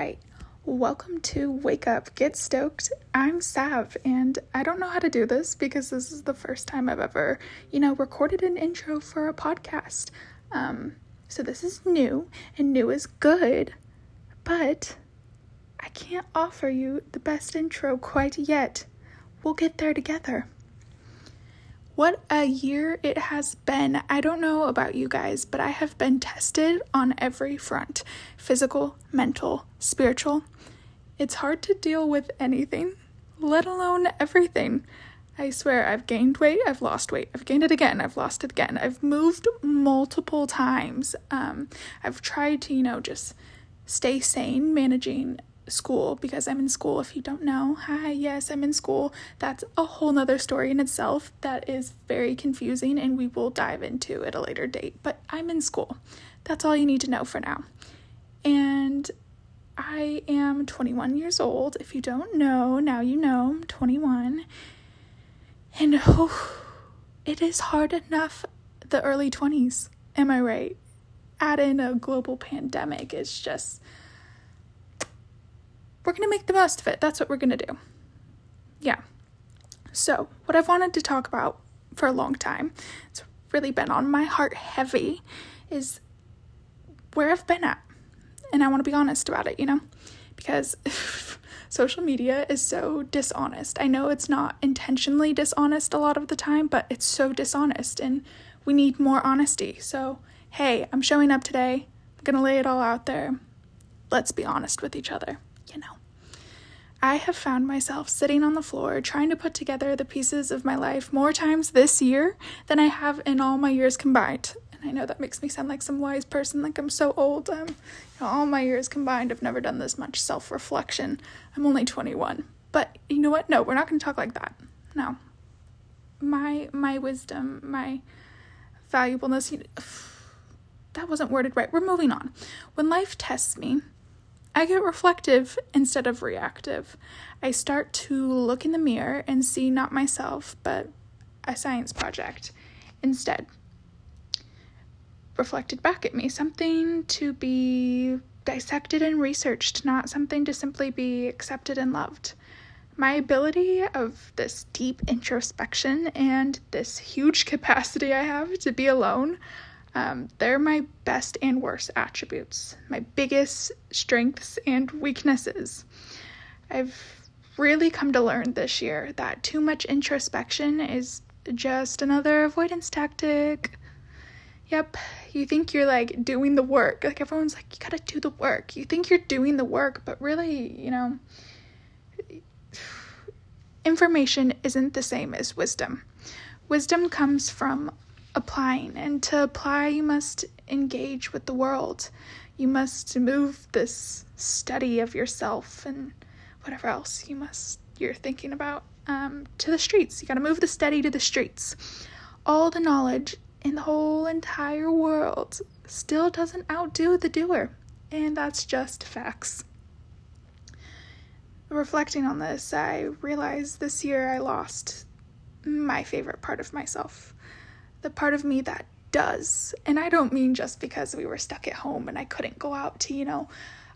right. Welcome to Wake Up, Get Stoked. I'm Sav, and I don't know how to do this because this is the first time I've ever, you know, recorded an intro for a podcast. Um, so this is new, and new is good, but I can't offer you the best intro quite yet. We'll get there together. What a year it has been. I don't know about you guys, but I have been tested on every front physical, mental, spiritual. It's hard to deal with anything, let alone everything. I swear, I've gained weight, I've lost weight, I've gained it again, I've lost it again. I've moved multiple times. Um, I've tried to, you know, just stay sane, managing school because I'm in school. If you don't know, hi, yes, I'm in school. That's a whole nother story in itself that is very confusing, and we will dive into at a later date. But I'm in school. That's all you need to know for now. And I am 21 years old. If you don't know, now you know, I'm 21. And oh, it is hard enough the early 20s. Am I right? Add in a global pandemic. It's just we're going to make the most of it. That's what we're going to do. Yeah. So, what I've wanted to talk about for a long time, it's really been on my heart heavy, is where I've been at. And I want to be honest about it, you know? Because social media is so dishonest. I know it's not intentionally dishonest a lot of the time, but it's so dishonest and we need more honesty. So, hey, I'm showing up today. I'm going to lay it all out there. Let's be honest with each other. I have found myself sitting on the floor trying to put together the pieces of my life more times this year than I have in all my years combined. And I know that makes me sound like some wise person, like I'm so old. Um, you know, all my years combined, I've never done this much self reflection. I'm only 21. But you know what? No, we're not going to talk like that. No. My my wisdom, my valuableness, that wasn't worded right. We're moving on. When life tests me, I get reflective instead of reactive. I start to look in the mirror and see not myself, but a science project instead. Reflected back at me, something to be dissected and researched, not something to simply be accepted and loved. My ability of this deep introspection and this huge capacity I have to be alone um, they're my best and worst attributes, my biggest strengths and weaknesses. I've really come to learn this year that too much introspection is just another avoidance tactic. Yep, you think you're like doing the work. Like everyone's like, you gotta do the work. You think you're doing the work, but really, you know, information isn't the same as wisdom. Wisdom comes from applying. And to apply, you must engage with the world. You must move this study of yourself and whatever else you must you're thinking about um, to the streets. You got to move the study to the streets. All the knowledge in the whole entire world still doesn't outdo the doer, and that's just facts. Reflecting on this, I realized this year I lost my favorite part of myself the part of me that does. And I don't mean just because we were stuck at home and I couldn't go out to, you know,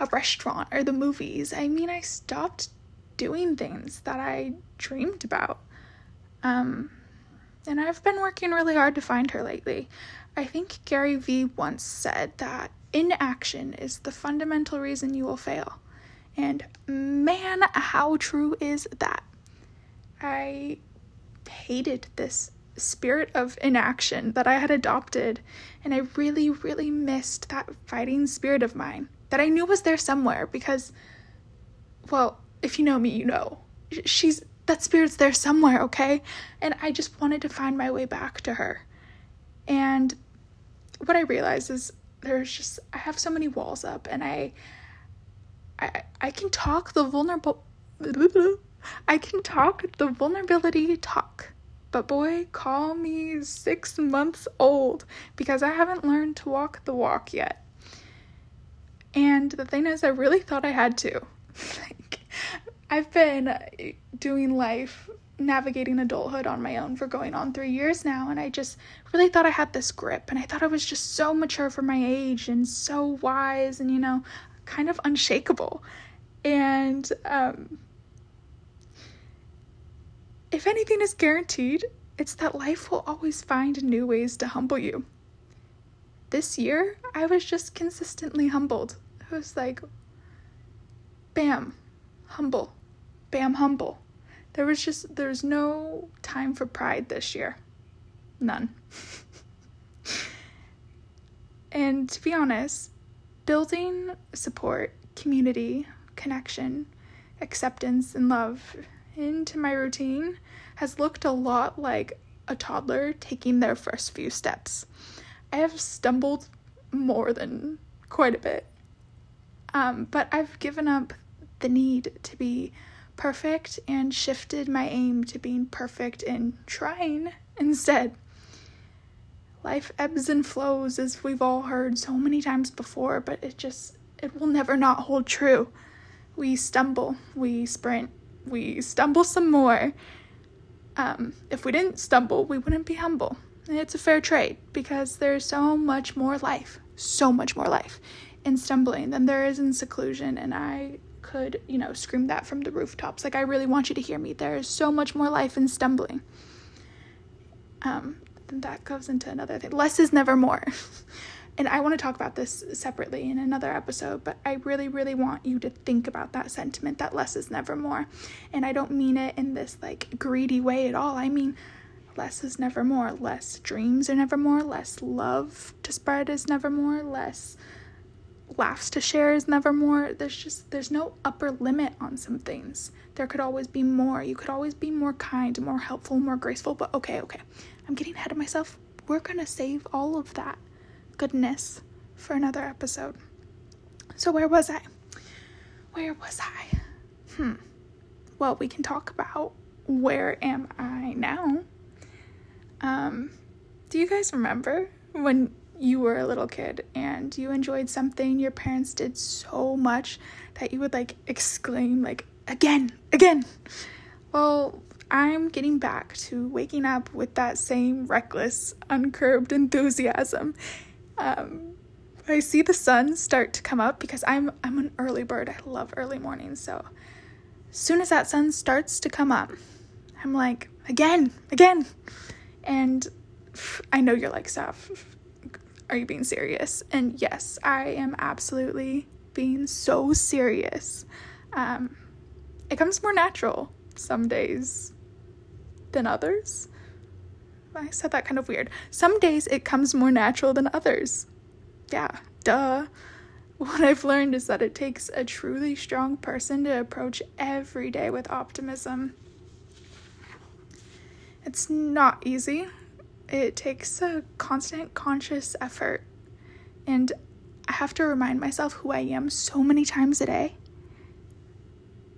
a restaurant or the movies. I mean, I stopped doing things that I dreamed about. Um, and I've been working really hard to find her lately. I think Gary Vee once said that inaction is the fundamental reason you will fail. And man, how true is that? I hated this spirit of inaction that I had adopted, and I really, really missed that fighting spirit of mine that I knew was there somewhere because, well, if you know me, you know. She's that spirit's there somewhere, okay? And I just wanted to find my way back to her. And what I realized is there's just I have so many walls up and I I I can talk the vulnerable I can talk the vulnerability talk but boy, call me six months old because I haven't learned to walk the walk yet. And the thing is, I really thought I had to. like, I've been doing life, navigating adulthood on my own for going on three years now, and I just really thought I had this grip, and I thought I was just so mature for my age and so wise, and you know, kind of unshakable. And um, if anything is guaranteed, it's that life will always find new ways to humble you. This year, I was just consistently humbled. It was like, bam, humble, bam, humble. There was just, there's no time for pride this year. None. and to be honest, building support, community, connection, acceptance, and love into my routine has looked a lot like a toddler taking their first few steps. I have stumbled more than quite a bit. Um, but I've given up the need to be perfect and shifted my aim to being perfect in trying instead. Life ebbs and flows, as we've all heard so many times before, but it just, it will never not hold true. We stumble, we sprint, we stumble some more. Um, if we didn't stumble, we wouldn't be humble. And it's a fair trade because there's so much more life, so much more life in stumbling than there is in seclusion. And I could, you know, scream that from the rooftops. Like, I really want you to hear me. There is so much more life in stumbling. Um, that goes into another thing. Less is never more. and I want to talk about this separately in another episode, but I really, really want you to think about that sentiment that less is never more. And I don't mean it in this like greedy way at all. I mean, less is never more. Less dreams are never more. Less love to spread is never more. Less laughs to share is never more. There's just, there's no upper limit on some things. There could always be more. You could always be more kind, more helpful, more graceful, but okay, okay. I'm getting ahead of myself. We're gonna save all of that goodness for another episode. So, where was I? Where was I? Hmm. Well, we can talk about where am I now? Um, do you guys remember when you were a little kid and you enjoyed something your parents did so much that you would like exclaim like again, again? Well, I'm getting back to waking up with that same reckless, uncurbed enthusiasm. Um, I see the sun start to come up because I'm I'm an early bird. I love early mornings. So as soon as that sun starts to come up, I'm like, again, again. And I know you're like, Steph, are you being serious? And yes, I am absolutely being so serious. Um, it comes more natural some days than others. I said that kind of weird. Some days it comes more natural than others. Yeah, duh. What I've learned is that it takes a truly strong person to approach every day with optimism. It's not easy. It takes a constant conscious effort. And I have to remind myself who I am so many times a day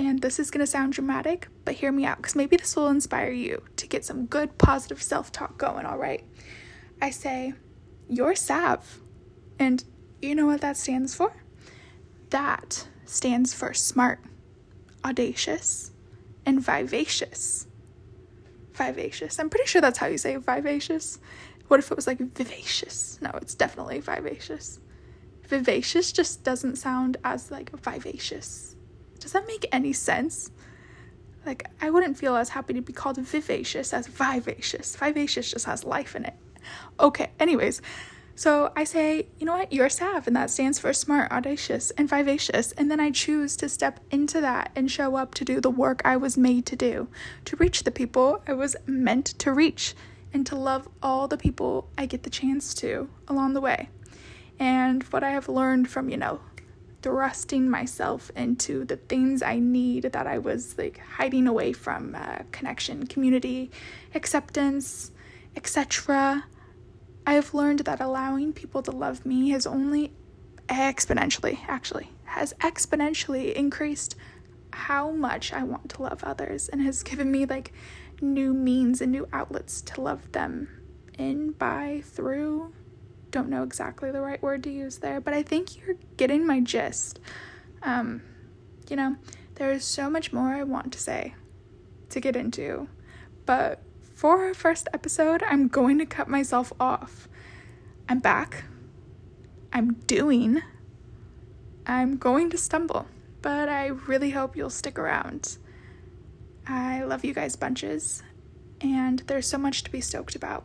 and this is going to sound dramatic, but hear me out because maybe this will inspire you to get some good positive self talk going, all right? I say, You're Sav. And you know what that stands for? That stands for smart, audacious, and vivacious. Vivacious. I'm pretty sure that's how you say vivacious. What if it was like vivacious? No, it's definitely vivacious. Vivacious just doesn't sound as like vivacious does that make any sense? Like, I wouldn't feel as happy to be called vivacious as vivacious. Vivacious just has life in it. Okay, anyways, so I say, you know what, you're Sav, and that stands for smart, audacious, and vivacious. And then I choose to step into that and show up to do the work I was made to do, to reach the people I was meant to reach, and to love all the people I get the chance to along the way. And what I have learned from, you know, thrusting myself into the things I need that I was like hiding away from uh, connection, community, acceptance, etc. I have learned that allowing people to love me has only exponentially, actually, has exponentially increased how much I want to love others and has given me like new means and new outlets to love them in, by, through, don't know exactly the right word to use there, but I think you're getting my gist. Um, you know, there is so much more I want to say, to get into, but for our first episode, I'm going to cut myself off. I'm back. I'm doing. I'm going to stumble, but I really hope you'll stick around. I love you guys bunches, and there's so much to be stoked about.